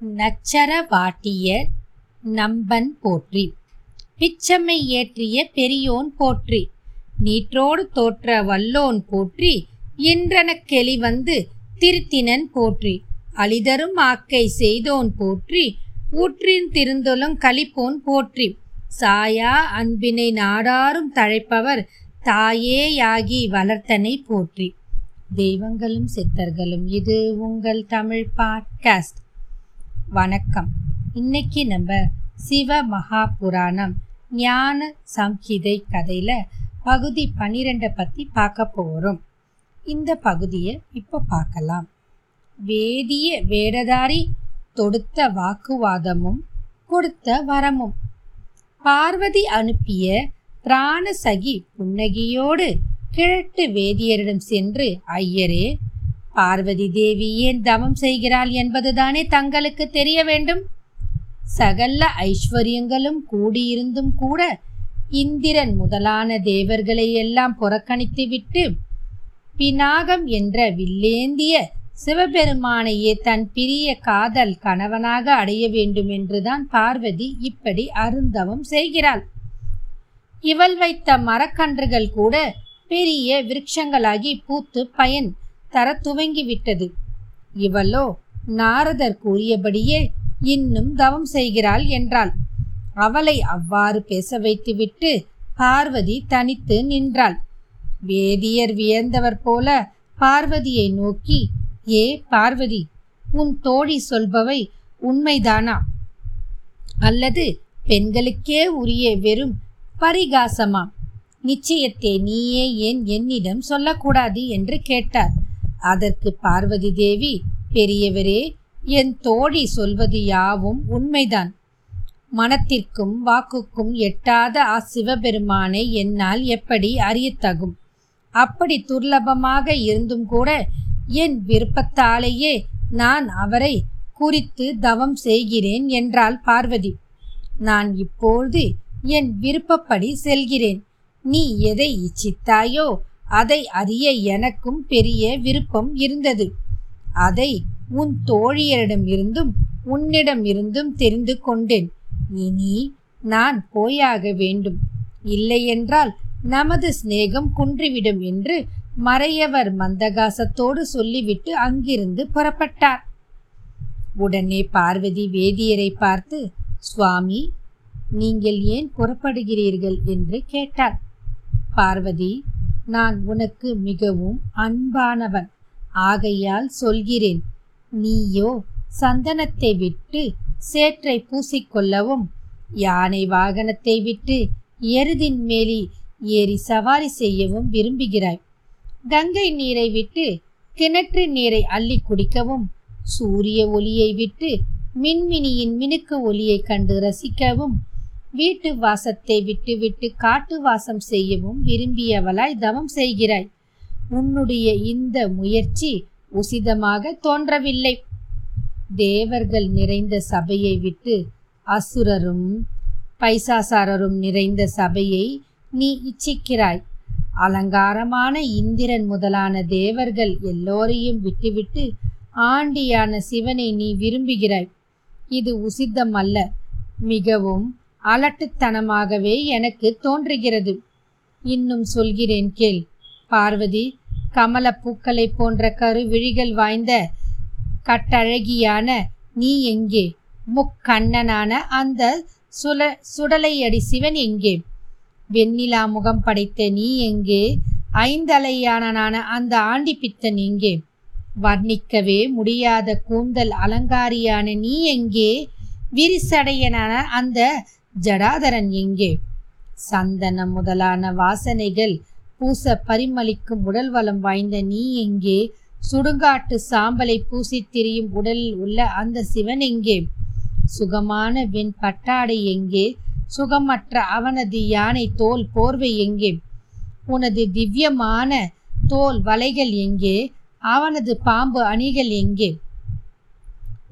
நச்சர வாட்டிய நம்பன் போற்றி. பிச்சம்மை ஏற்றிய பெரியோன் போற்றி. நீற்றோடு தோற்ற வல்லோன் போற்றி. இன்றனக் கெளி வந்து திருத்தினன் போற்றி. அளிதரும் ஆக்கை செய்தோன் போற்றி. ஊற்றின் திருந்தொலும் களிப்போன் போற்றி. சாயா அன்பினை நாடாரும் தழைப்பவர் தாயேயாகி வளர்த்தனை போற்றி. தெய்வங்களும் சித்தர்களும் இது உங்கள் தமிழ் பாட்காஸ்ட். வணக்கம். இன்னைக்கு நம்ம சிவ மகா புராணம் ஞான சம்ஹிதை கதையில பகுதி பன்னிரெண்டை பத்தி பார்க்க போறோம். இந்த பகுதியை இப்போ பார்க்கலாம். வேதிய வேடதாரி தொடுத்த வாக்குவாதமும் கொடுத்த வரமும். பார்வதி அனுப்பிய பிராணசகி புன்னகியோடு கிழட்டு வேதியரிடம் சென்று ஐயரே பார்வதி தேவி ஏன் தவம் செய்கிறாள் என்பதுதானே தங்களுக்கு தெரிய வேண்டும். சகல ஐஸ்வர்யங்களும் கூடியிருந்தும் கூட இந்திரன் முதலான தேவர்களை எல்லாம் புறக்கணித்துவிட்டு பினாகம் என்ற வில்லேந்திய சிவபெருமானையே தன் பிரிய காதல் கணவனாக அடைய வேண்டும் என்றுதான் பார்வதி இப்படி அருந்தவம் செய்கிறாள். இவள் வைத்த மரக்கன்றுகள் கூட பெரிய விருட்சங்களாகி பூத்து பயன் தர துவங்கிவிட்டது. இவளோ நாரதர் கூறியபடியே இன்னும் தவம் செய்கிறாள் என்றாள். அவளை அவ்வாறு பேச வைத்துவிட்டு பார்வதி தனித்து நின்றாள். வேதியர் வியந்தவர் போல பார்வதியை நோக்கி ஏ பார்வதி உன் தோழி சொல்பவை உண்மைதானா? அல்லது பெண்களுக்கே உரிய வெறும் பரிகாசமா? நிச்சயத்தை நீயே ஏன் என்னிடம் சொல்லக்கூடாது? என்று கேட்டார். அதற்கு பார்வதி தேவி பெரியவரே என் தோழி சொல்வது யாவும் உண்மைதான். மனத்திற்கும் வாக்குக்கும் எட்டாத ஆ சிவபெருமானை என்னால் எப்படி அறியத்தகும் அப்படி துர்லபமாக இருந்தும் கூட என் விருப்பத்தாலேயே நான் அவரை குறித்து தவம் செய்கிறேன் என்றாள் பார்வதி. நான் இப்பொழுது என் விருப்பப்படி செல்கிறேன். நீ எதை இச்சித்தாயோ அதை அறிய எனக்கும் பெரிய விருப்பம் இருந்தது. அதை உன் தோழியரிடமிருந்தும் உன்னிடமிருந்தும் தெரிந்து கொண்டேன். இனி நான் போயாக வேண்டும். இல்லையென்றால் நமது சிநேகம் குன்றிவிடும் என்று மறையவர் மந்தகாசத்தோடு சொல்லிவிட்டு அங்கிருந்து புறப்பட்டார். உடனே பார்வதி வேதியரை பார்த்து சுவாமி நீங்கள் ஏன் புறப்படுகிறீர்கள்? என்று கேட்டார் பார்வதி நான் உனக்கு மிகவும் அன்பானவன். ஆகையால் சொல்கிறேன் நீயோ சந்தனத்தை விட்டு சேற்றை பூசிக்கொள்ளவும் யானை வாகனத்தை விட்டு எருதின் மேலி ஏறி சவாரி செய்யவும் விரும்புகிறாய். கங்கை நீரை விட்டு கிணற்று நீரை அள்ளி குடிக்கவும் சூரிய ஒளியை விட்டு மின்மினியின் மினுக்கு ஒளியை கண்டு ரசிக்கவும் வீட்டு வாசத்தை விட்டுவிட்டு காட்டு வாசம் செய்யவும் விரும்பியவளாய் தவம் செய்கிறாய். உன்னுடைய இந்த முயற்சி உசிதமாக தோன்றவில்லை. தேவர்கள் நிறைந்த சபையை விட்டு அசுரரும் பைசாசாரரும் நிறைந்த சபையை நீ இச்சிக்கிறாய். அலங்காரமான இந்திரன் முதலான தேவர்கள் எல்லோரையும் விட்டுவிட்டு ஆண்டியான சிவனை நீ விரும்புகிறாய். இது உசித்தம் அல்ல மிகவும் அலட்டுத்தனமாகவே எனக்கு தோன்றுகிறது. இன்னும் சொல்கிறேன் கேள். பார்வதி கமல பூக்களை போன்ற கருவிழிகள் வாய்ந்த கட்டழகியான நீ எங்கே? முக்கண்ணனான அந்த சுல சுடலையடி சிவன் எங்கே? வெண்ணிலா முகம் படைத்த நீ எங்கே? ஐந்தலையானனான அந்த ஆண்டி பித்தன் எங்கே? வர்ணிக்கவே முடியாத கூந்தல் அலங்காரியான நீ எங்கே? விரிசடையனான அந்த ஜடாதரன் எங்கே? சந்தனம் முதலான வாசனைகள் பூச பரிமளிக்கும் உடல் வளம் வாய்ந்த நீ எங்கே? சுடுகாட்டு சாம்பலை பூசி திரியும் உடலில் உள்ள அந்த சிவன் எங்கே? சுகமான வெண் பட்டாடை எங்கே? சுகமற்ற அவனது யானை தோல் போர்வை எங்கே? உனது திவ்யமான தோல் வலைகள் எங்கே? அவனது பாம்பு அணிகள் எங்கே?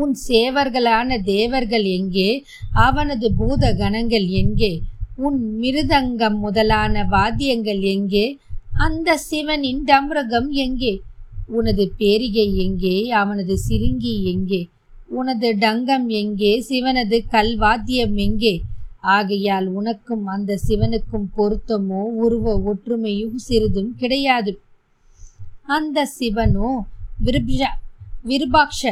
உன் சேவர்களான தேவர்கள் எங்கே? அவனது பூத கணங்கள் எங்கே? உன் மிருதங்கம் முதலான வாத்தியங்கள் எங்கே? அந்த சிவனின் டம்ரகம் எங்கே? உனது பேரிகை எங்கே? அவனது சிறுங்கி எங்கே? உனது டங்கம் எங்கே? சிவனது கல்வாத்தியம் எங்கே? ஆகையால் உனக்கும் அந்த சிவனுக்கும் பொருத்தமோ உருவ ஒற்றுமையும் சிறிதும் கிடையாது. அந்த சிவனோ விருப்ஜ விருபாக்ஷ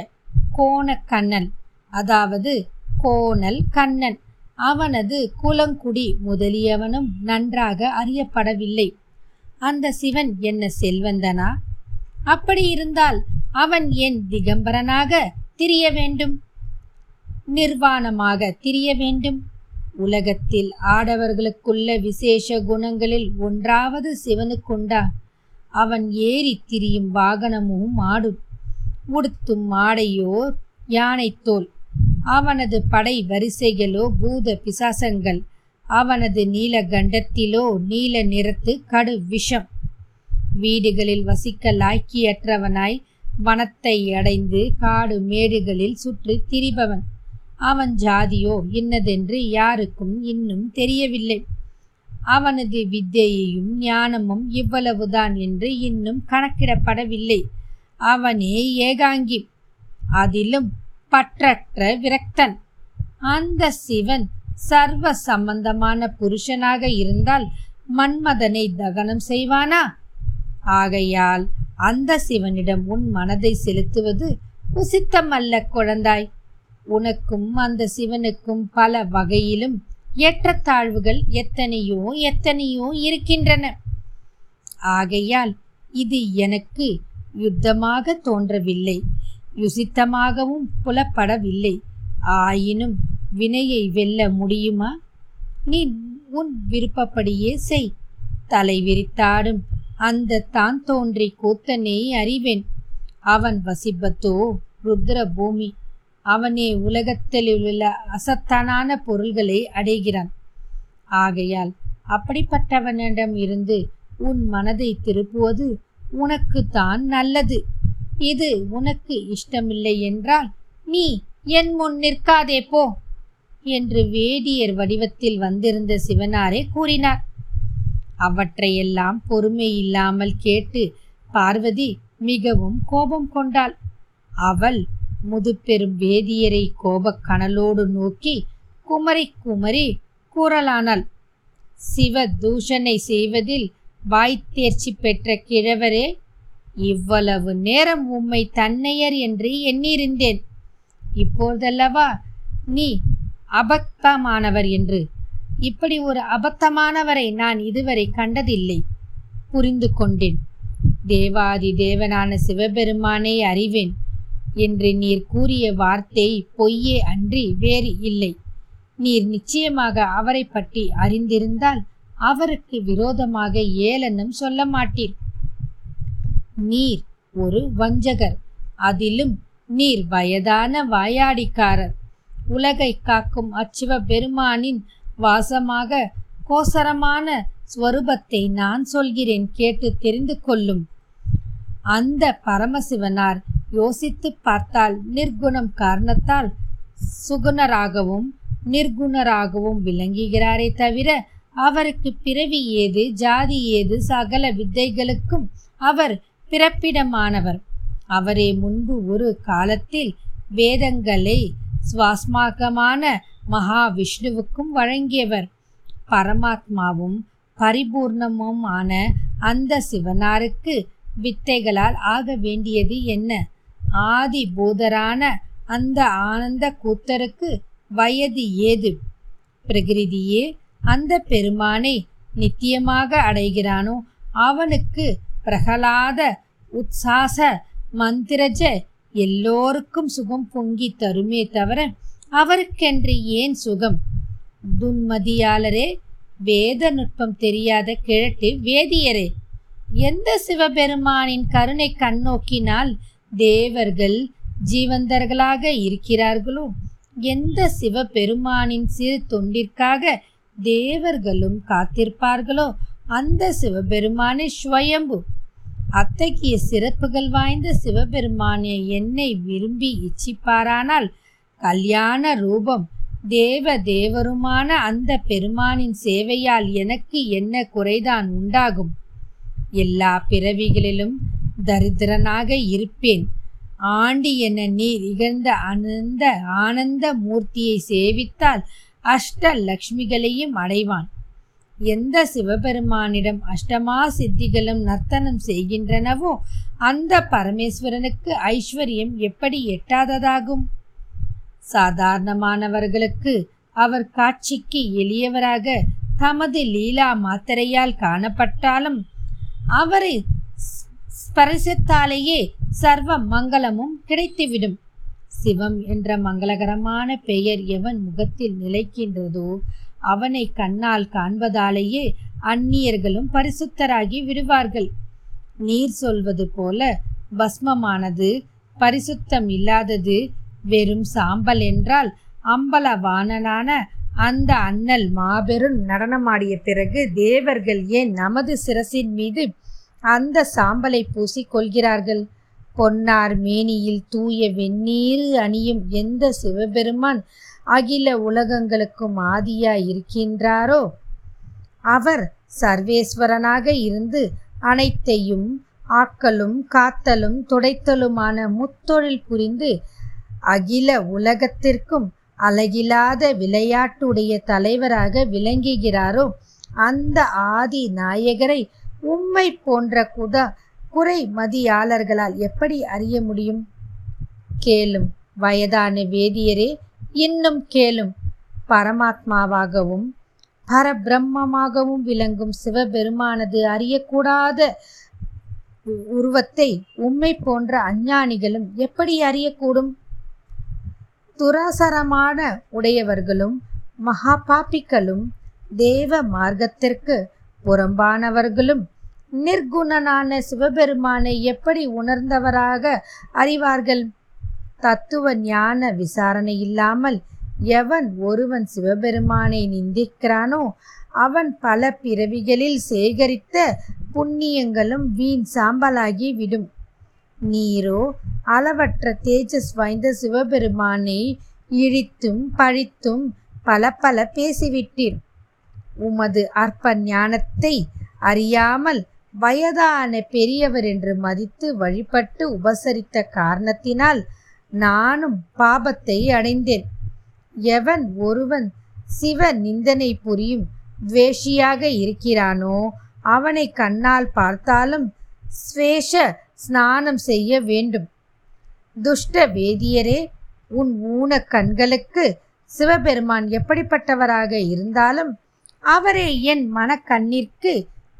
கோண கண்ணன் அதாவது கோணல் கண்ணன். அவனது குலங்குடி முதலியவனும் நன்றாக அறியப்படவில்லை. அந்த சிவன் என்ன செல்வந்தனா? அப்படி இருந்தால் அவன் என் திகம்பரனாக திரிய வேண்டும்? நிர்வாணமாக திரிய வேண்டும்? உலகத்தில் ஆடவர்களுக்குள்ள விசேஷ குணங்களில் ஒன்றாவது சிவனுக்குண்டா? அவன் ஏறி திரியும் வாகனமும் ஆடும். உடுத்தும் மாடையோ யானைத்தோல் அவனது படை வரிசைகளோ பூத பிசாசங்கள். அவனது நீல கண்டத்திலோ நீல நிறத்து கடு விஷம். வீடுகளில் வசிக்க லாய்க்கியற்றவனாய் வனத்தை அடைந்து காடு மேடுகளில் சுற்றி திரிபவன். அவன் ஜாதியோ இன்னதென்று யாருக்கும் இன்னும் தெரியவில்லை. அவனது வித்தையையும் ஞானமும் இவ்வளவுதான் என்று இன்னும் கணக்கிடப்படவில்லை. அவனே ஏகாங்கி. அதிலும் பற்றற்ற விரக்தன். அந்த சிவன் சர்வ சம்பந்தமான புருஷனாக இருந்தால் மன்மதனை தகனம் செய்வானா? ஆகையால் அந்த சிவனிடம் உன் மனதை செலுத்துவது உசித்தமல்ல குழந்தாய். உனக்கும் அந்த சிவனுக்கும் பல வகையிலும் ஏற்றத்தாழ்வுகள் எத்தனையோ எத்தனையோ இருக்கின்றன. ஆகையால் இது எனக்கு யுத்தமாக தோன்றவில்லை. யுசித்தமாகவும் புலப்படவில்லை. ஆயினும் வினையை வெல்ல முடியுமா? நீ உன் விருப்பப்படியே செய். தலை விரித்தாடும் அந்த தான் தோன்றி கூத்தனே அறிவேன். அவன் வசிப்பத்தோ ருத்ர பூமி அவனே உலகத்தில் உள்ள பொருள்களை அடைகிறான். ஆகையால் அப்படிப்பட்டவனிடம் இருந்து உன் மனதை திருப்புவது உனக்கு தான் நல்லது. இது உனக்கு இஷ்டமில்லை என்றால் நீ என் முன் நிற்காதே போ என்று வேடியர் வடிவத்தில் வந்திருந்த சிவனாரே கூறினார். அவற்றையெல்லாம் பொறுமை இல்லாமல் கேட்டு பார்வதி மிகவும் கோபம் கொண்டாள். அவள் முதுபெரும் வேதியரை கோபக் கனலோடு நோக்கி குமரி குமரி கூறலானாள். சிவ தூஷனை செய்வதில் வாய்த்தேர்ச்சி பெற்ற கிழவரே இவ்வளவு நேரம் உம்மை தன்னையர் என்று எண்ணியிருந்தேன். இப்போதல்லவா நீ அபக்தமானவர் என்று. இப்படி ஒரு அபத்தமானவரை நான் இதுவரை கண்டதில்லை. புரிந்து கொண்டேன். தேவாதி தேவனான சிவபெருமானை அறிவேன் என்று நீர் கூறிய வார்த்தை பொய்யே அன்றி வேறு இல்லை. நீர் நிச்சயமாக அவரை பற்றி அறிந்திருந்தால் அவருக்கு விரோதமாக ஏளனம் சொல்ல மாட்டீர் நீர் ஒரு வஞ்சகர் அதிலும் நீர் வயதான வாயாடிக்காரர். உலகை காக்கும் அச்சிவ பெருமானின் வாசமாக கோசரமான ஸ்வரூபத்தை நான் சொல்கிறேன் கேட்டு தெரிந்து கொள்ளும். அந்த பரமசிவனார் யோசித்து பார்த்தால் நிர்குணம் காரணத்தால் சுகுணராகவும் நிர்குணராகவும் விளங்குகிறாரே தவிர அவருக்கு பிறவி ஏது ஜாதி ஏது சகல வித்தைகளுக்கும் அவர் பிறப்பிடமானவர். அவரே முன்பு ஒரு காலத்தில் வேதங்களை சுவாஸ்மாகமான மகாவிஷ்ணுவுக்கும் வழங்கியவர். பரமாத்மாவும் பரிபூர்ணமுமான அந்த சிவனாருக்கு வித்தைகளால் ஆக வேண்டியது என்ன? ஆதி பூதரான அந்த ஆனந்த கூத்தருக்கு வயது ஏது? பிரகிருதியே அந்த பெருமானை நித்தியமாக அடைகிறானோ அவனுக்கு பிரகலாத உத்சாச மந்திரஜ எல்லோருக்கும் சுகம் பொங்கி தருமே தவிர அவருக்கென்று ஏன் சுகம்? துன்மதியாளரே வேத நுட்பம் தெரியாத கிழட்டு வேதியரே எந்த சிவபெருமானின் கருணை கண்ணோக்கினால் தேவர்கள் ஜீவந்தர்களாக இருக்கிறார்களோ? எந்த சிவபெருமானின் சிறு தொண்டிற்காக தேவர்களும் காத்திருப்பார்களோ? அந்த சிவபெருமானே ஸ்வயம்பு. அத்தகைய சிறப்புகள் வாய்ந்த சிவபெருமானை என்னை விரும்பி இச்சிப்பாரானால் கல்யாண ரூபம் தேவ தேவருமான அந்த பெருமானின் சேவையால் எனக்கு என்ன குறைதான் உண்டாகும்? எல்லா பிறவிகளிலும் தரித்திரனாக இருப்பேன். ஆண்டி என நீர் இகழ்ந்த அனந்த ஆனந்த மூர்த்தியை சேவித்தால் அஷ்ட லக்ஷ்மிகளையும் அடைவான். எந்த சிவபெருமானிடம் அஷ்டமா சித்திகளும் நர்த்தனம் செய்கின்றனவோ அந்த பரமேஸ்வரனுக்கு ஐஸ்வர்யம் எப்படி எட்டாததாகும்? சாதாரணமானவர்களுக்கு அவர் காட்சிக்கு எளியவராக தமது லீலா மாத்திரையால் காணப்பட்டாலும் அவரை ஸ்பரிசத்தாலேயே சர்வ மங்களமும் கிடைத்துவிடும். சிவம் என்ற மங்களகரமான பெயர் எவன் முகத்தில் நிலைக்கின்றதோ அவனை கண்ணால் காண்பதாலேயே அந்நியர்களும் பரிசுத்தராகி விடுவார்கள். நீர் சொல்வது போல பஸ்மமானது பரிசுத்தம் இல்லாதது வெறும் சாம்பல் என்றால் அம்பலவானனான அந்த அண்ணல் மாபெரும் நடனமாடிய பிறகு தேவர்கள் ஏன் நமது சிரசின் மீது அந்த சாம்பலை பூசிக் கொள்கிறார்கள்? பொன்னார் மேனியில் தூய வெந்நீர் அணியும் எந்த சிவபெருமான் அகில உலகங்களுக்கும் ஆதியாய் இருக்கின்றாரோ? அவர் சர்வேஸ்வரனாக இருந்து அனைத்தையும் ஆக்கலும் காத்தலும் துடைத்தலுமான முத்தொழில் புரிந்து அகில உலகத்திற்கும் அழகில்லாத விளையாட்டுடைய தலைவராக விளங்குகிறாரோ? அந்த ஆதி நாயகரை உம்மை போன்ற குத குறை மதியாளர்களால் எப்படி அறிய முடியும்? கேளும். வயதான வேதியரே இன்னும் கேளும். பரமாத்மாவாகவும் பரபிரம்மமாகவும் விளங்கும் சிவபெருமானது அறியக்கூடாத உருவத்தை உம்மை போன்ற அஞ்ஞானிகளும் எப்படி அறியக்கூடும்? துராசரமான உடையவர்களும் மகாபாபிகளும் தேவ மார்க்கத்திற்கு புறம்பானவர்களும் நிர்குணனான சிவபெருமானை எப்படி உணர்ந்தவராக அறிவார்கள்? தத்துவ ஞான விசாரணை இல்லாமல் எவன் ஒருவன் சிவபெருமானை நிந்திக்கிறானோ அவன் பல பிறவிகளில் சேகரித்த புண்ணியங்களும் வீண் சாம்பலாகி விடும். நீரோ அளவற்ற தேஜஸ் வாய்ந்த சிவபெருமானை இழித்தும் பழித்தும் பல பல பேசிவிட்டீர். உமது அற்ப ஞானத்தை அறியாமல் வயதான பெரியவர் என்று மதித்து வழிபட்டு உபசரித்த காரணத்தினால் நானும் பாபத்தை அடைந்தேன். எவன் ஒருவன் சிவ நிந்தனை புரியும் துவேஷியாக இருக்கிறானோ அவனை கண்ணால் பார்த்தாலும் ஸ்வேஷ ஸ்நானம் செய்ய வேண்டும். துஷ்ட வேதியரே உன் ஊன கண்களுக்கு சிவபெருமான் எப்படிப்பட்டவராக இருந்தாலும் அவரே என் மனக்கண்ணிற்கு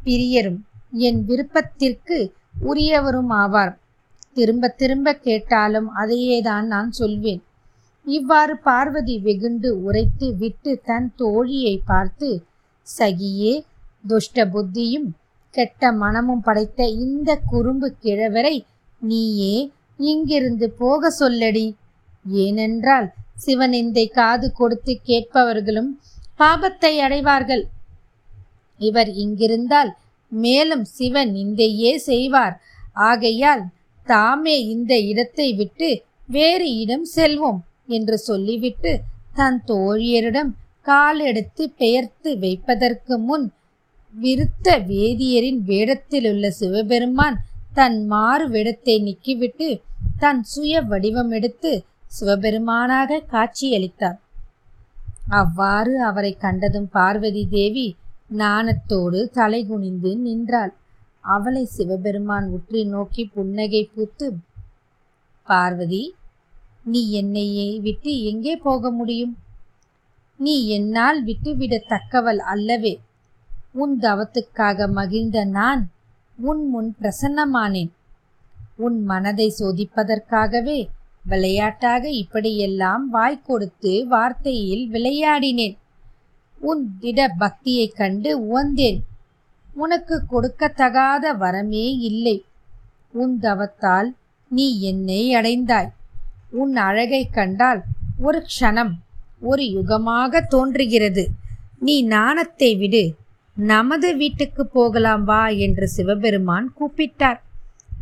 பிரியரும். என் விருப்பத்திற்கு உரியவரும் ஆவார். திரும்ப திரும்ப கேட்டாலும் அதையேதான் நான் சொல்வேன். இவ்வாறு பார்வதி வெகுண்டு உரைத்து விட்டு தன் தோழியை பார்த்து சகியே துஷ்ட புத்தியும் கெட்ட மனமும் படைத்த இந்த குறும்பு கிழவரை நீயே இங்கிருந்து போக சொல்லடி. ஏனென்றால் சிவனிந்தை காது கொடுத்து கேட்பவர்களும் பாபத்தை அடைவார்கள். இவர் இங்கிருந்தால் மேலும் சிவன் நிந்தையே செய்வார். ஆகையால் தாமே இந்த இடத்தை விட்டு வேறு இடம் செல்வோம் என்று சொல்லிவிட்டு தன் தோழியரிடம் கால் எடுத்து பெயர்த்து வைப்பதற்கு முன் விருத்த வேதியரின் வேடத்திலுள்ள சிவபெருமான் தன் மாறு வேடத்தை நீக்கிவிட்டு தன் சுய வடிவம் எடுத்து சிவபெருமானாக காட்சியளித்தார். அவ்வாறு அவரை கண்டதும் பார்வதி தேவி நாணத்தோடு தலைகுனிந்து நின்றாள். அவளை சிவபெருமான் உற்றி நோக்கி புன்னகை பூத்து பார்வதி நீ என்னையே விட்டு எங்கே போக முடியும்? நீ என்னால் விட்டுவிடத்தக்கவள் அல்லவே. உன் தவத்துக்காக மகிழ்ந்த நான் உன் முன் பிரசன்னமானேன். உன் மனதை சோதிப்பதற்காகவே விளையாட்டாக இப்படியெல்லாம் வாய் கொடுத்து வார்த்தையில் விளையாடினேன். உன் திட பக்தியைக் கண்டு உவந்தேன். உனக்கு கொடுக்கத்தகாத வரமே இல்லை. உன் தவத்தால் நீ என்னை அடைந்தாய். உன் அழகைக் கண்டால் ஒரு க்ஷணம் ஒரு யுகமாக தோன்றுகிறது. நீ நாணத்தை விடு. நமது வீட்டுக்கு போகலாம் வா என்று சிவபெருமான் கூப்பிட்டார்.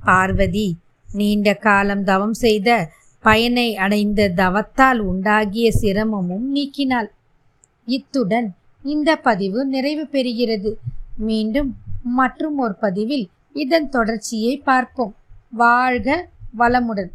பார்வதி நீண்ட காலம் தவம் செய்த பயனை அடைந்த தவத்தால் உண்டாகிய சிரமமும் நீக்கினாள். இத்துடன் இந்த பதிவு நிறைவு பெறுகிறது. மீண்டும் மற்றும் ஒரு பதிவில் இதன் தொடர்ச்சியை பார்ப்போம். வாழ்க வளமுடன்.